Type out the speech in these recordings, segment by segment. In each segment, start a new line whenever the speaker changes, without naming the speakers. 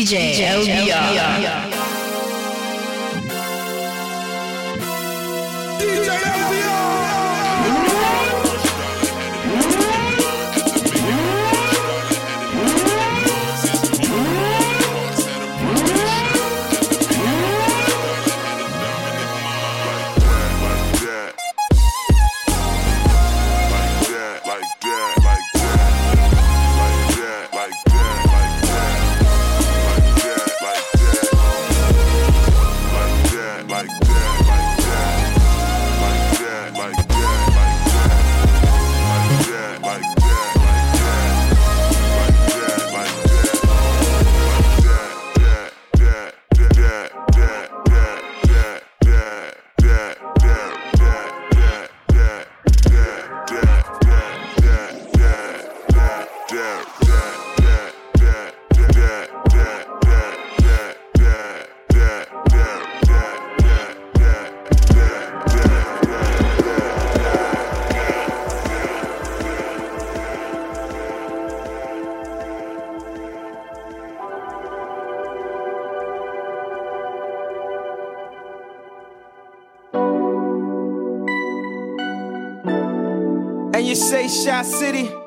DJ, DJ LBR. LBR.
And you City,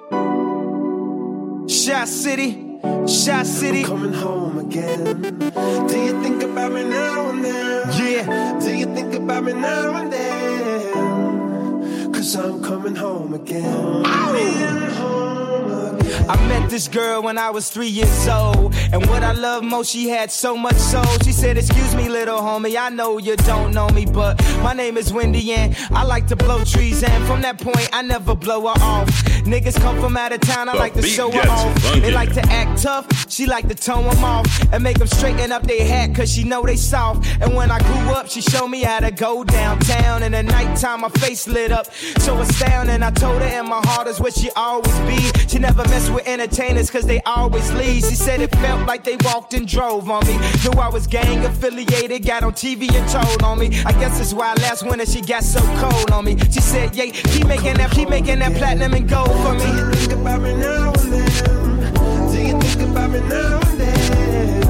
girl when I was three years old. And what I love most, she had so much soul. She said, Excuse me, little homie, I know you don't know me, but my name is Wendy and I like to blow trees. And from that point, I never blow her off. Niggas come from out of town, I
The
like to show
gets
off.
funky.
They like to act tough, she like to tone them off. And make them straighten up their hat, cause she know they soft. And when I grew up, she showed me how to go downtown. And at nighttime, my face lit up. So astounding, I told her in my heart is where she always be. She never mess with entertainers, cause they always leave. She said it felt like they walked and drove on me. Knew I was gang affiliated, got on TV and told on me. I guess that's why last winter she got so cold on me. She said, yeah, keep making that, keep making that platinum and gold for
Do you think about me now and then? Do you think about me now and then?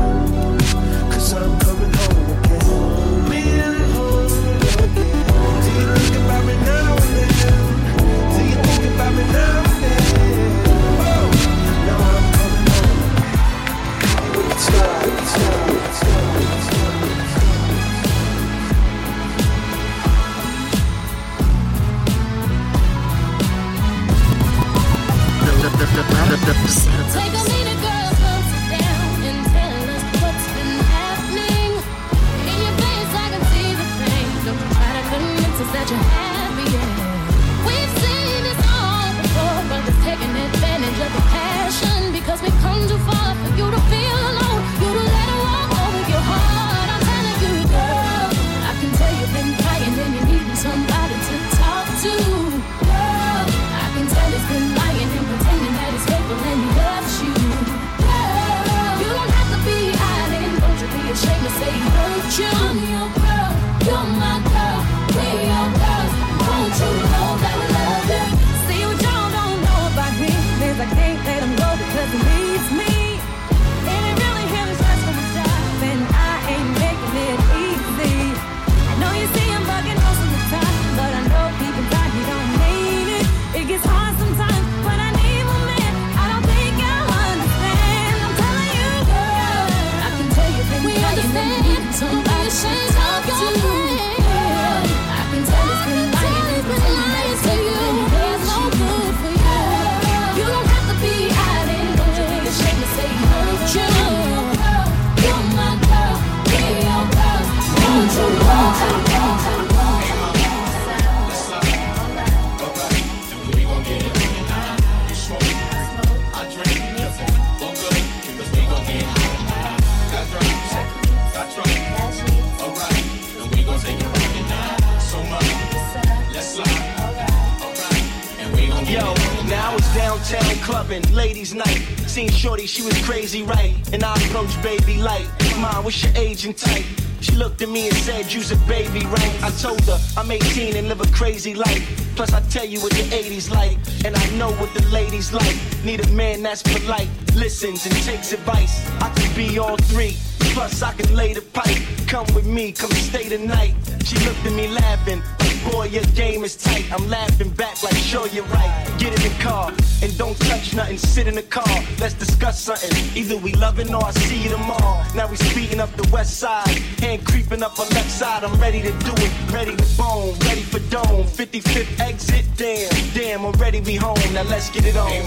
Cause I'm coming home again. Coming home again. Do you think about me now and then? Do you think about me now and then? Oh, now I'm coming home. Let's go, let's go,
because we come too far for you to feel
Right? And I approached baby like, Mom, what's your age and type?
She looked at me and said, You's a baby, right? I told her I'm 18 and live a crazy life. Plus, I tell you what the 80s like, and I know what the ladies like. Need a man that's polite, listens, and takes advice. I could be all three. Plus, I can lay the pipe. Come with me, come stay the night. She looked at me laughing. Boy, your game is tight. I'm laughing back like, sure you're right. Get in the car and don't touch nothing. Sit in the car. Let's discuss something. Either we loving or I see you tomorrow. Now we speeding up the west side. Hand creeping up on left side. I'm ready to do it. Ready to bone. Ready for dome. 55th exit. Damn, damn. Already we home. Now let's get it on.
Yeah,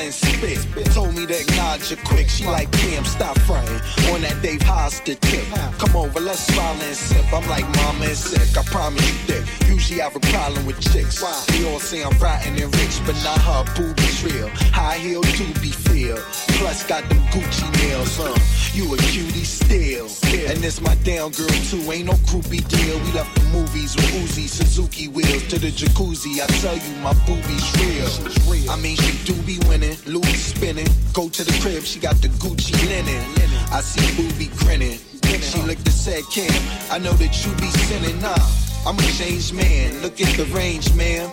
and spit. Told me to acknowledge her quick. She like, damn, stop fronting. On that Dave Hollister tip. Come over, let's smile and sip. I'm like, mama is sick. I promise you that. Usually I have a problem with chicks. They all say I'm rotten and rich, but not her boobies real. High heel do be feel. Plus got them Gucci nails, huh? You a cutie still. And this my down girl too. Ain't no groupie deal. We left the movies with Uzi, Suzuki wheels to the jacuzzi. I tell you, my boobies real. I mean, she do be winning, Louis spinning. Go to the crib, she got the Gucci linen. I see Boobie grinning. She looked and said, Kim, I know that you be sinning. Nah, I'm a changed man. Look at the range, man.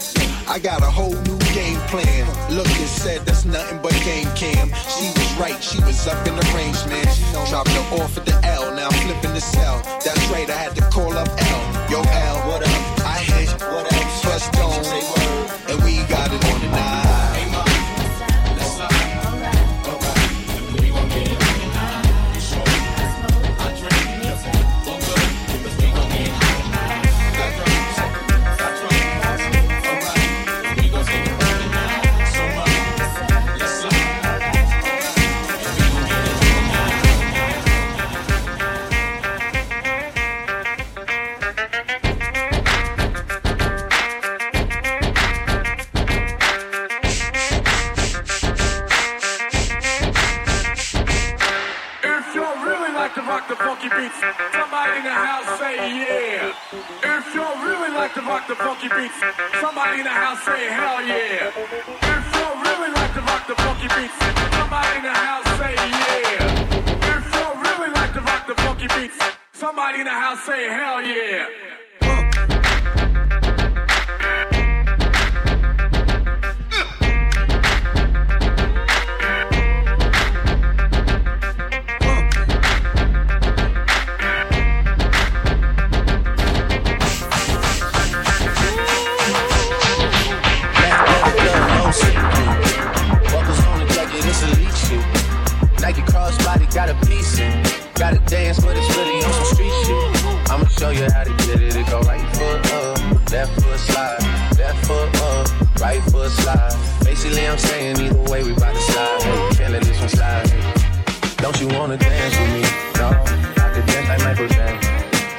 I got a whole new game plan. Look and said, that's nothing but game cam. She was right, she was up in the range, man. Dropped her off at the L, now I'm flipping the cell. That's right, I had to call up L. Yo, L, what up? I hit, what up? First dome, and we got it on the night.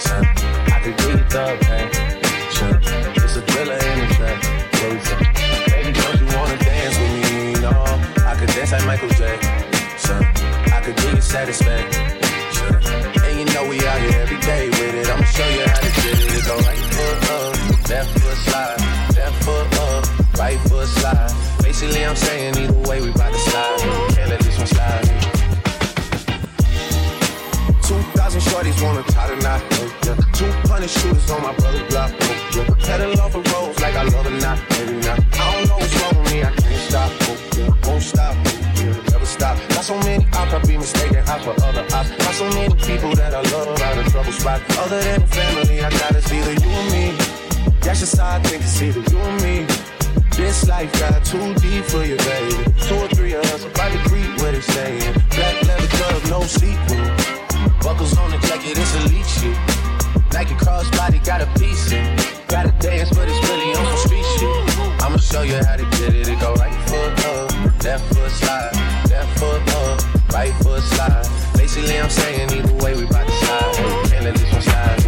I could? Baby, don't you wanna dance with me? No, I could dance like Michael could you. And you know we out here every day with it. I'ma show you how left foot slide, left foot up, right foot slide. Basically, I'm saying either way, we bout to slide. Can't let this one slide. 2,000 shorties wanna tie the knot. Oh, yeah. 200 shooters on my brother block. Oh. Pedal off the roads like I love it not, maybe not. I don't know what's wrong with me, I can't stop. Won't stop, never stop. Got so many ops, I be mistaken ops for other ops. Got so many people that I love out of trouble spot. Other than family, I got it's either you or me. That's just how I think it's either you or me. This life got too deep for you, baby. Two or three of us to creep what they saying. Black leather glove, no sequel. Buckles on the jacket, it's elite shit. Nike crossbody got a piece in. Gotta dance, but it's really on some street shit. I'ma show you how to get it. It go right foot up, left foot slide, left foot up, right foot slide. Basically, I'm saying either way, we bout to slide. Can't let this one slide,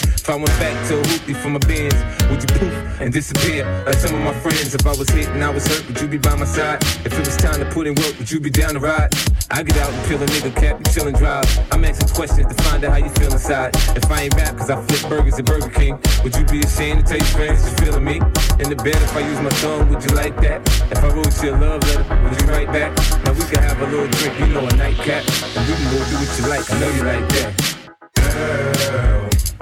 If I went back to a hoopty for my bands, would you poof and disappear like some of my friends? If I was hit and I was hurt, would you be by my side? If it was time to put in work, would you be down to ride? I get out and peel a nigga cap, you chillin' drive. I'm asking questions to find out how you feel inside. If I ain't rap, cause I flip burgers at Burger King, would you be ashamed to tell your friends you feeling me? In the bed, if I use my thumb, would you like that? If I wrote you a love letter, would you write back? Now we can have a little drink, you know, a nightcap. And we can go do what you like, I know you like that.
Girl,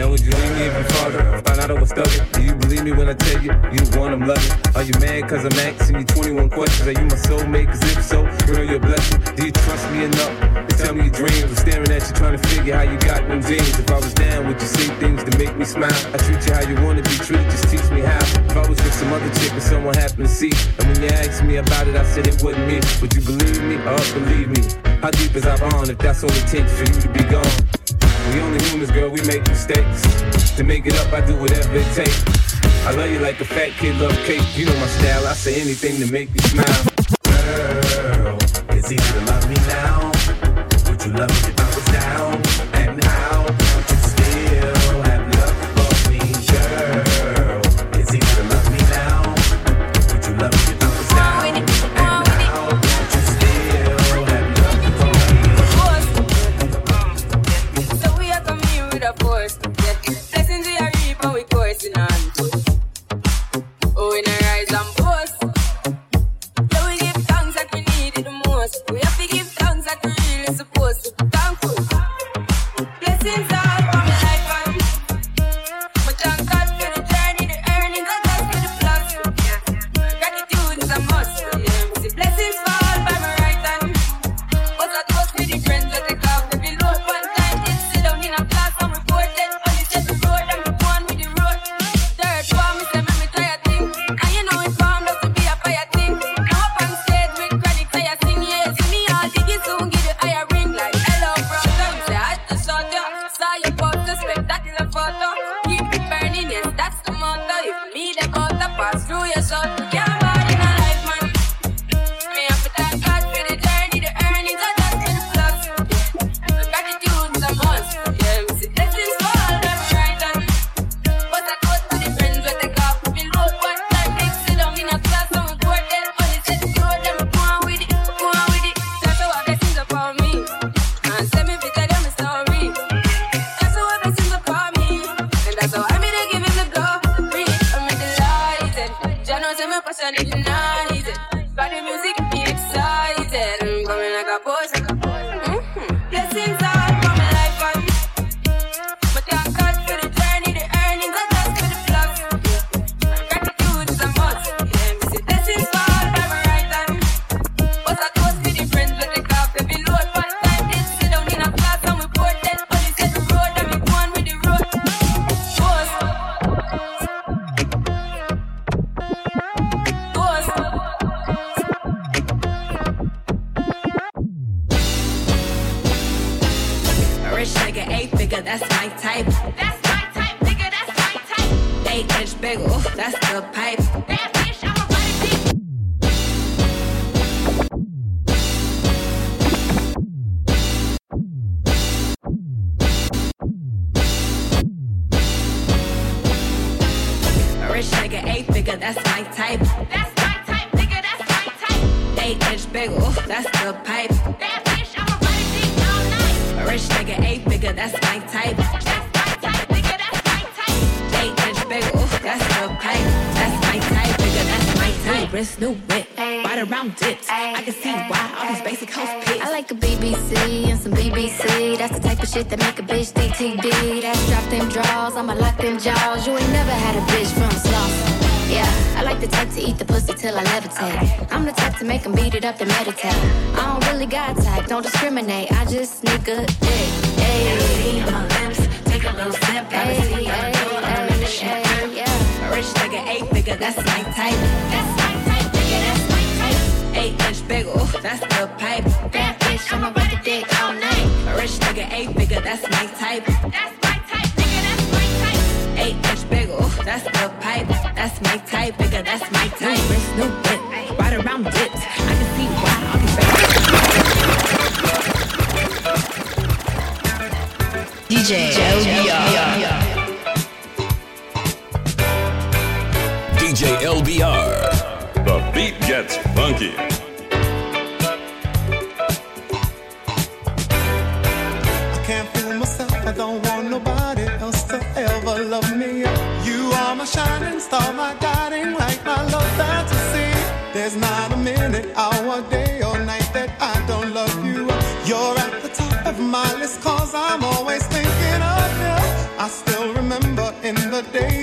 Now you if your father found out I was thugging? Do you believe me when I tell you you one I'm loving? Are you mad cause I'm asking you 21 questions? Are you my soulmate? Cause if so, you're a blessing. Do you trust me enough to tell me your dreams? I'm staring at you trying to figure how you got them jeans. If I was down, would you say things to make me smile? I treat you how you wanna be treated, just teach me how. If I was with some other chick and someone happened to see, and when you asked me about it, I said it wasn't me. Would you believe me or believe me? How deep is our bond if that's all it takes for you to be gone? We only humans, girl, we make mistakes. To make it up, I do whatever it takes. I love you like a fat kid love cake. You know my style, I say anything to make you smile.
Girl, it's easy to love me now. Would you love me if I was down and
nigga, that's my type. That's my type, nigga, that's my type. Eight inch big, ooh, that's the pipe. Bad bitch, I'ma a body all night. Rich nigga, eight figure, that's my type. That's my type, nigga, that's my type. Eight inch big, ooh, that's the pipe. That's my type, nigga, that's my type. New wrist, new whip. Right around dips. I can see why all these basic hoes pissed.
I like a BBC and some BBC. That's the type of shit that make a bitch DTD. That's drop them draws, I'ma lock them jaws. You ain't never had a bitch from Slauson. Yeah, I like the type to eat the pussy till I levitate. I'm the type to make 'em beat it up to meditate. I don't really got type, don't discriminate. I just need good dick. Hey,
on my lips, take a little sip. The door, I'ma the shit
yeah.
A rich nigga, eight figure, that's my type. That's my type, nigga, that's my type. Eight inch big, ooh, that's the pipe.
Bad bitch, I'ma ride the dick all night.
A rich nigga, eight figure, that's my type. That's my type, nigga, that's my type. Eight inch big, ooh, that's the pipe. That's my type, nigga, that's my type. New wrist, new whip, right around dips. I can see why all these
DJ LBR.
DJ LBR.
The beat gets funky.
I can't fool myself. I don't want nobody shining star, my guiding light, my love fantasy. There's not a minute, hour, day, or night that I don't love you. You're at the top of my list, cause I'm always thinking of you. I still remember in the days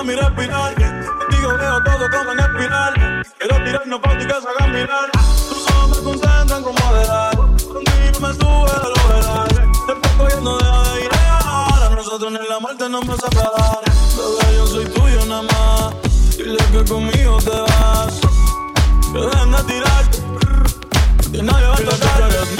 la miré al. Digo, veo todo como en espiral. Quiero tirarnos fotos y que se hagan mirar. Tus ojos me concentran con moderar. Contigo me sube al overal. Te estoy cogiendo de ir Ahora nosotros ni la muerte nos va a separar. Bebé, yo soy tuyo nada más. Dile que conmigo te vas. Que dejen de tirarte. Que nadie va a tocar.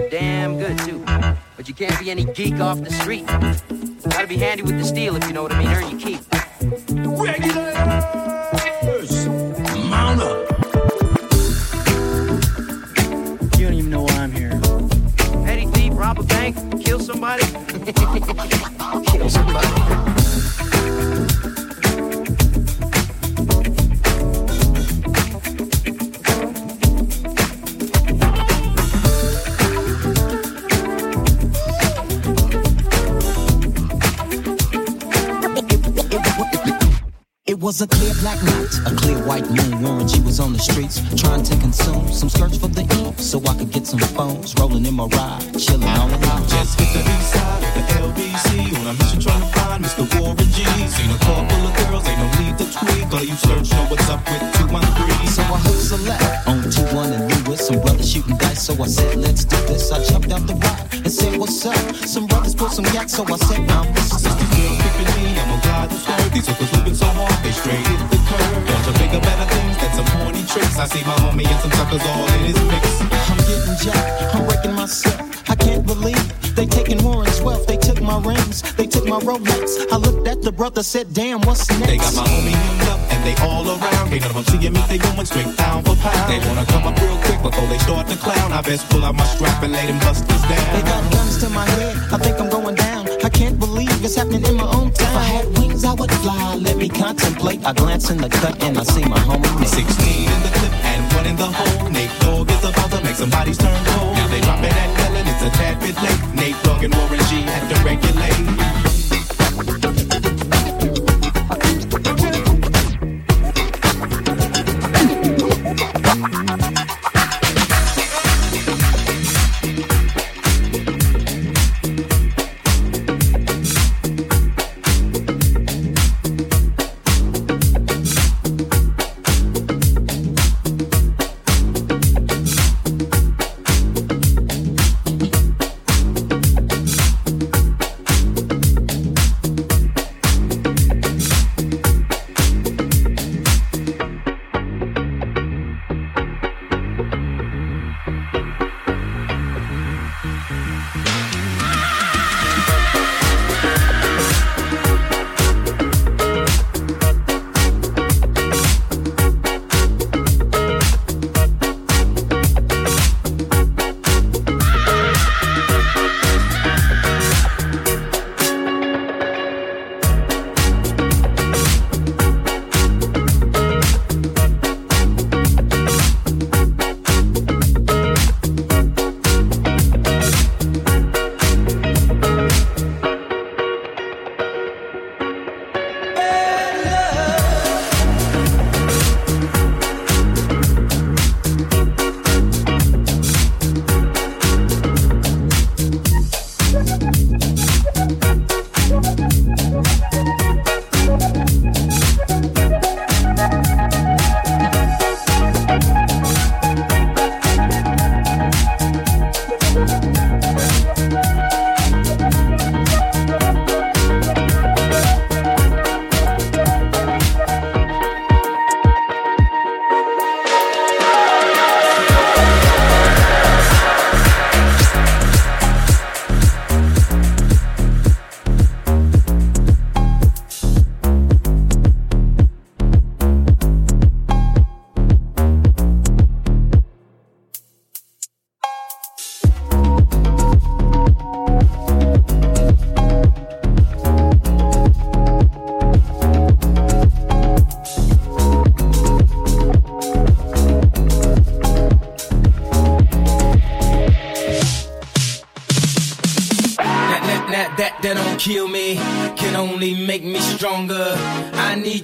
You can't be
any geek off the street. Gotta be handy with the steel if you know what I mean. Earn your keep.
Brother, said, damn, what's next?
They got my homie hemmed up and they all around. Can't none of them seeing me, they going straight down for pound. They wanna come up real quick before they start to clown. I best pull out my strap and lay them busters down.
They got guns to my head, I think I'm going down. I can't believe it's happening in my own town. If I had wings, I would fly. Let me contemplate. I glance in the cut and I see my homie Nick.
16 in the clip and one in the hole. Nate Dogg is about to make some bodies turn cold. Now they dropping that melon, it's a tad bit late. Nate Dogg and Warren G had to regulate.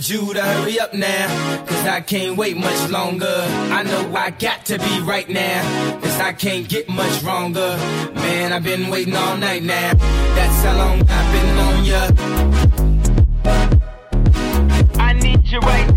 Need you to hurry up now, cause I can't wait much longer. I know I got to be right now, cause I can't get much wronger. Man, I've been waiting all night now, that's how long I've been on ya. I need you right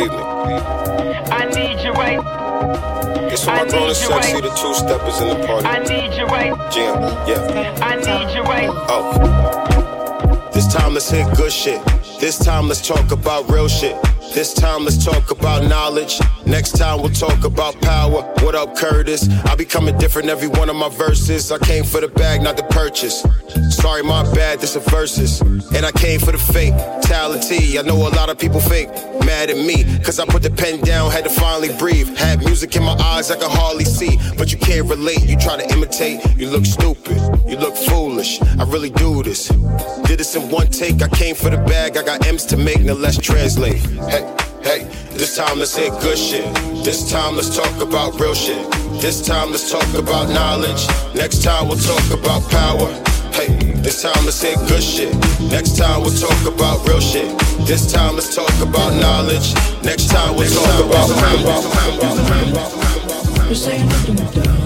need you
evening.
I need you right.
It's for my
I
grown and
need you
sexy,
right.
the two steppers in the party.
I need you right.
Jim, yeah.
I need you right.
Oh. This time let's hit good shit. This time let's talk about real shit. This time let's talk about knowledge. Next time we'll talk about power. What up, Curtis? I be coming different every one of my verses. I came for the bag, not the purchase. Sorry, my bad, this a verses. And I came for the fake tality. I know a lot of people fake, mad at me. Cause I put the pen down, had to finally breathe. Had music in my eyes I could hardly see. But you can't relate, you try to imitate. You look stupid, you look foolish. I really do this. Did this in one take, I came for the bag. I got M's to make, now let's translate. Hey, hey, this time let's hit good shit. This time let's talk about real shit. This time let's talk about knowledge. Next time we'll talk about power. Hey, this time let's hit good shit. Next time we'll talk about real shit. This time let's talk about knowledge. Next time we'll talk about
say nothing,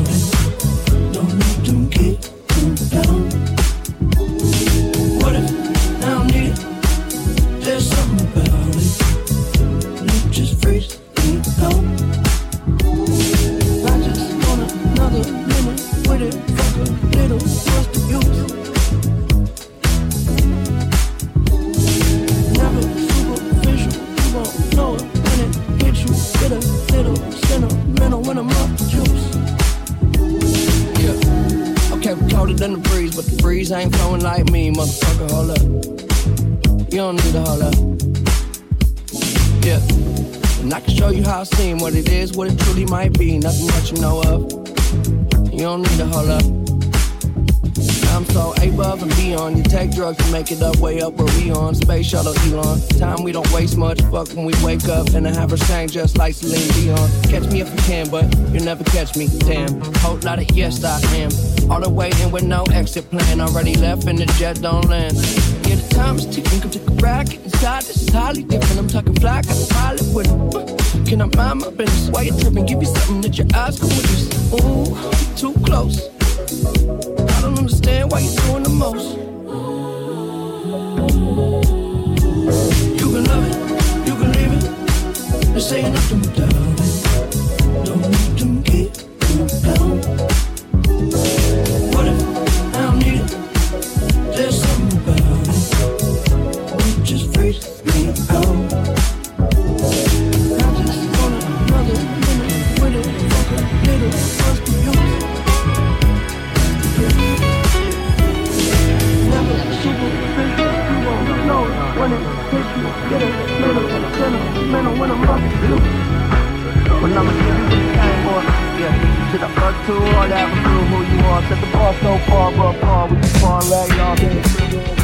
be. Nothing that you know of. You don't need to hold up. Above and beyond. You take drugs to make it up, way up where we on. Space shuttle Elon. Time we don't waste much. Fuck when we wake up and I have her sang just like Celine Dion. Catch me if you can, but you'll never catch me. Damn. Whole lot of yes, I am. All the way in with no exit plan. Already left and the jet don't land. Yeah, the time is ticking. Come take a. Get inside. This is highly different. I'm talking fly. Got a pilot with it. Can I mind my business? Why you tripping? Give you something that your eyes can witness. Ooh, too close. Understand why you're doing the most. You can love it, you can leave it. This ain't nothing, darling. Don't When I'ma give you came for, yeah. To the earth, to all that through who you are. Set the bar so far, but far with the far leg, y'all.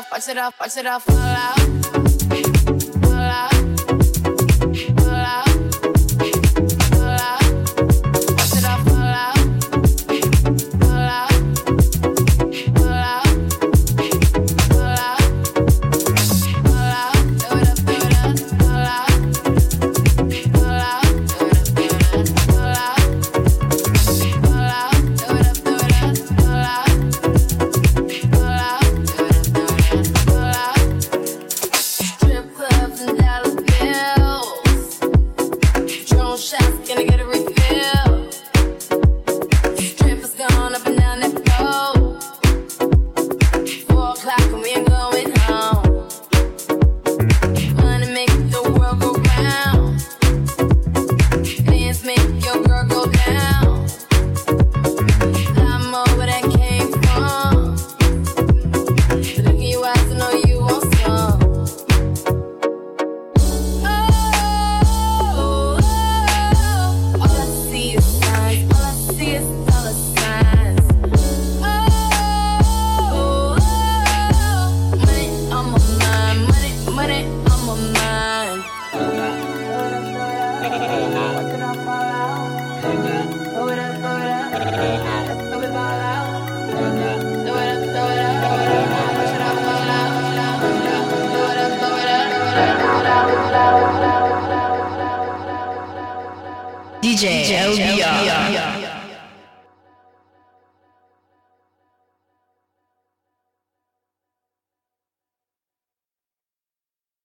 Off,
watch it off, watch it off, fall out.